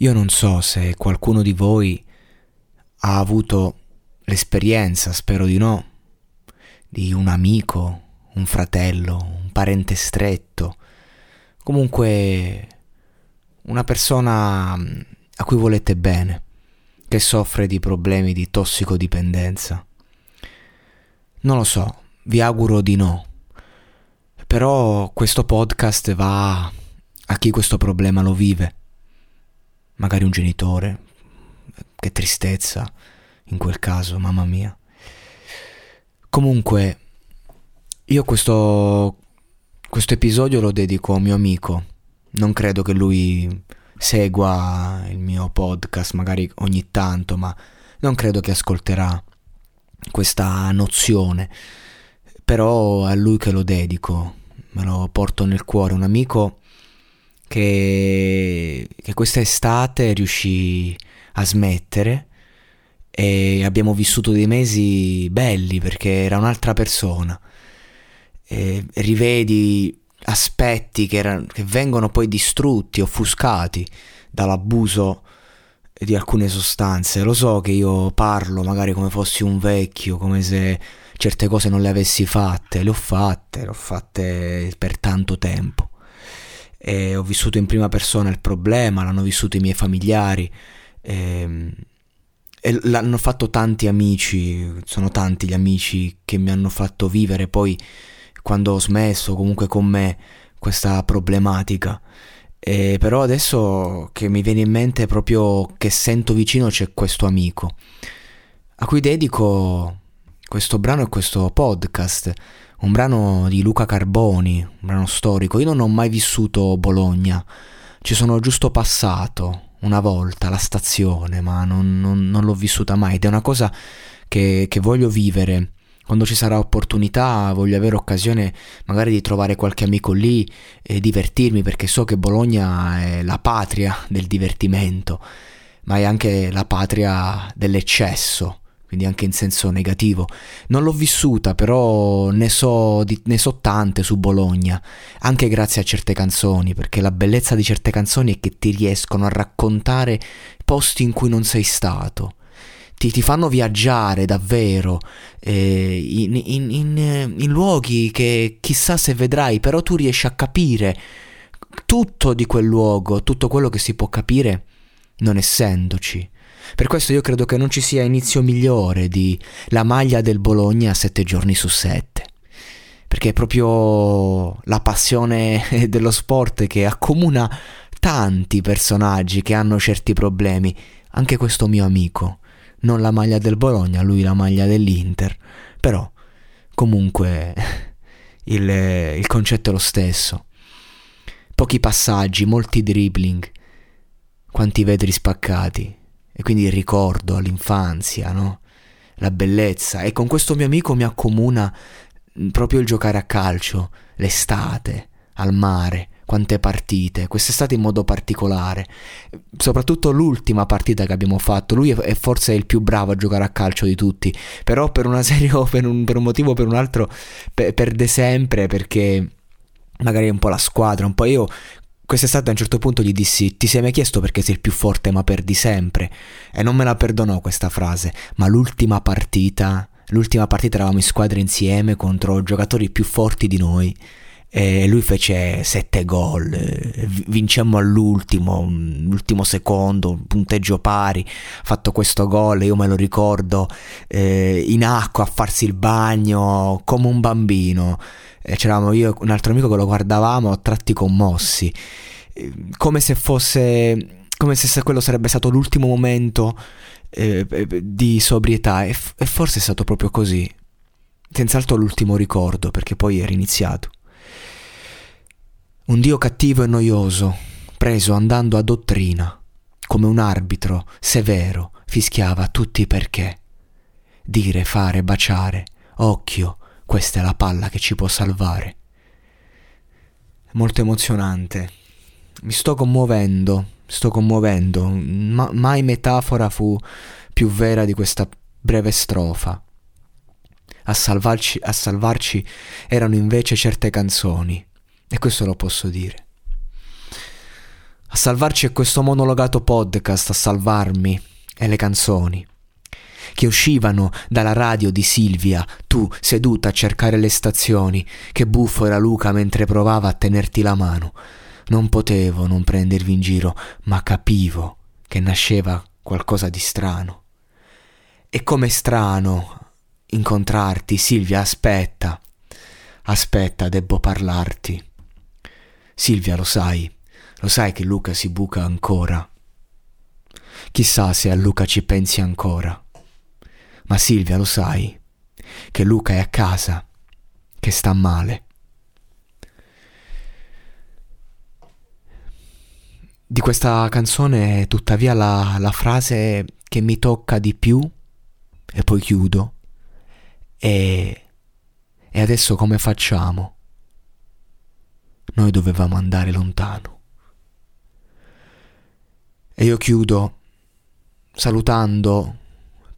Io non so se qualcuno di voi ha avuto l'esperienza, spero di no, di un amico, un fratello, un parente stretto, comunque una persona mm, a cui volete bene, che soffre di problemi di tossicodipendenza. Non lo so, vi auguro di no. Però questo podcast va a chi questo problema lo vive magari un genitore, che tristezza in quel caso, mamma mia. Comunque, io questo, questo episodio lo dedico a mio amico, non credo che lui segua il mio podcast, magari ogni tanto, ma non credo che ascolterà questa nozione, però a lui che lo dedico, me lo porto nel cuore, un amico che, che questa estate riuscì a smettere e abbiamo vissuto dei mesi belli perché era un'altra persona. E rivedi aspetti che, erano, che vengono poi distrutti, offuscati dall'abuso di alcune sostanze. Lo so che io parlo magari come fossi un vecchio, come se certe cose non le avessi fatte, le ho fatte, le ho fatte per tanto tempo e ho vissuto in prima persona il problema, l'hanno vissuto i miei familiari e, ehm, e l'hanno fatto tanti amici, sono tanti gli amici che mi hanno fatto vivere poi quando ho smesso comunque con me questa problematica. E però adesso che mi viene in mente proprio che sento vicino c'è questo amico a cui dedico questo brano e questo podcast un brano di Luca Carboni, un brano storico. Io non ho mai vissuto Bologna, ci sono giusto passato una volta alla stazione, ma non, non, non l'ho vissuta mai ed è una cosa che, che voglio vivere. Quando ci sarà opportunità voglio avere occasione magari di trovare qualche amico lì e divertirmi perché so che Bologna è la patria del divertimento, ma è anche la patria dell'eccesso quindi anche in senso negativo. Non l'ho vissuta, però ne so, di, ne so, tante su Bologna, anche grazie a certe canzoni, perché la bellezza di certe canzoni è che ti riescono a raccontare posti in cui non sei stato. Ti, ti fanno viaggiare davvero eh, in, in, in, in luoghi che chissà se vedrai, però tu riesci a capire tutto di quel luogo, tutto quello che si può capire non essendoci. Per questo io credo che non ci sia inizio migliore di la maglia del Bologna sette giorni su sette. Perché è proprio la passione dello sport che accomuna tanti personaggi che hanno certi problemi. Anche questo mio amico. Non la maglia del Bologna, lui la maglia dell'Inter. Però, comunque, il, il concetto è lo stesso. Pochi passaggi, molti dribbling, quanti vetri spaccati e quindi il ricordo all'infanzia, no? La bellezza. E con questo mio amico mi accomuna proprio il giocare a calcio, l'estate, al mare, quante partite, quest'estate in modo particolare, soprattutto l'ultima partita che abbiamo fatto, lui è forse il più bravo a giocare a calcio di tutti, però per una serie o per un, per un motivo o per un altro per, perde sempre perché magari è un po' la squadra, un po' io quest'estate a un certo punto gli dissi ti sei mai chiesto perché sei il più forte ma perdi sempre? E non me la perdonò questa frase, ma l'ultima partita, l'ultima partita eravamo in squadra insieme contro giocatori più forti di noi e lui fece sette gol, vincemmo all'ultimo, l'ultimo secondo, punteggio pari, fatto questo gol, io me lo ricordo eh, in acqua a farsi il bagno come un bambino, e c'eravamo io e un altro amico che lo guardavamo a tratti commossi, come se fosse, come se quello sarebbe stato l'ultimo momento eh, di sobrietà e, f- e forse è stato proprio così, senz'altro l'ultimo ricordo perché poi era iniziato. Un Dio cattivo e noioso, preso andando a dottrina, come un arbitro severo, fischiava tutti perché. Dire, fare, baciare, occhio, questa è la palla che ci può salvare. Molto emozionante. Mi sto commuovendo, sto commuovendo. Ma- mai metafora fu più vera di questa breve strofa. A salvarci, a salvarci erano invece certe canzoni e questo lo posso dire. A salvarci è questo monologato podcast, a salvarmi, e le canzoni che uscivano dalla radio di Silvia, tu seduta a cercare le stazioni, che buffo era Luca mentre provava a tenerti la mano. Non potevo non prendervi in giro, ma capivo che nasceva qualcosa di strano. E com'è strano incontrarti, Silvia, aspetta. Aspetta, debbo parlarti. Silvia, lo sai, lo sai che Luca si buca ancora. Chissà se a Luca ci pensi ancora. Ma Silvia, lo sai, che Luca è a casa, che sta male. Di questa canzone, tuttavia, la, la frase che mi tocca di più, e poi chiudo, è E adesso come facciamo? Noi dovevamo andare lontano. E io chiudo salutando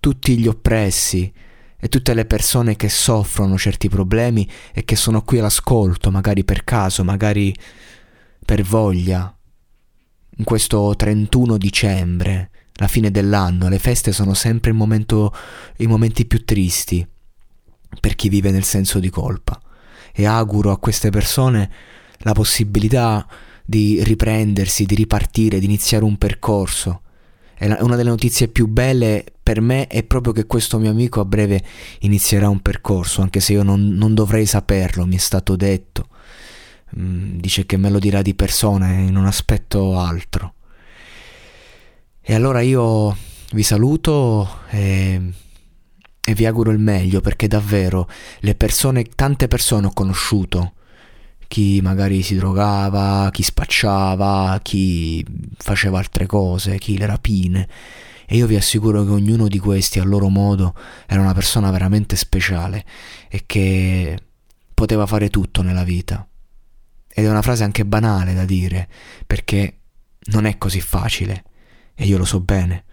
tutti gli oppressi e tutte le persone che soffrono certi problemi e che sono qui all'ascolto, magari per caso, magari per voglia. In questo 31 dicembre, la fine dell'anno, le feste sono sempre momento, i momenti più tristi per chi vive nel senso di colpa. E auguro a queste persone la possibilità di riprendersi, di ripartire, di iniziare un percorso. Una delle notizie più belle per me è proprio che questo mio amico a breve inizierà un percorso, anche se io non, non dovrei saperlo, mi è stato detto. Mm, dice che me lo dirà di persona e non aspetto altro. E allora io vi saluto e, e vi auguro il meglio perché davvero le persone, tante persone ho conosciuto chi magari si drogava, chi spacciava, chi faceva altre cose, chi le rapine. E io vi assicuro che ognuno di questi a loro modo era una persona veramente speciale e che poteva fare tutto nella vita. Ed è una frase anche banale da dire, perché non è così facile, e io lo so bene.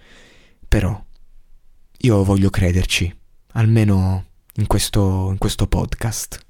Però io voglio crederci, almeno in questo, in questo podcast.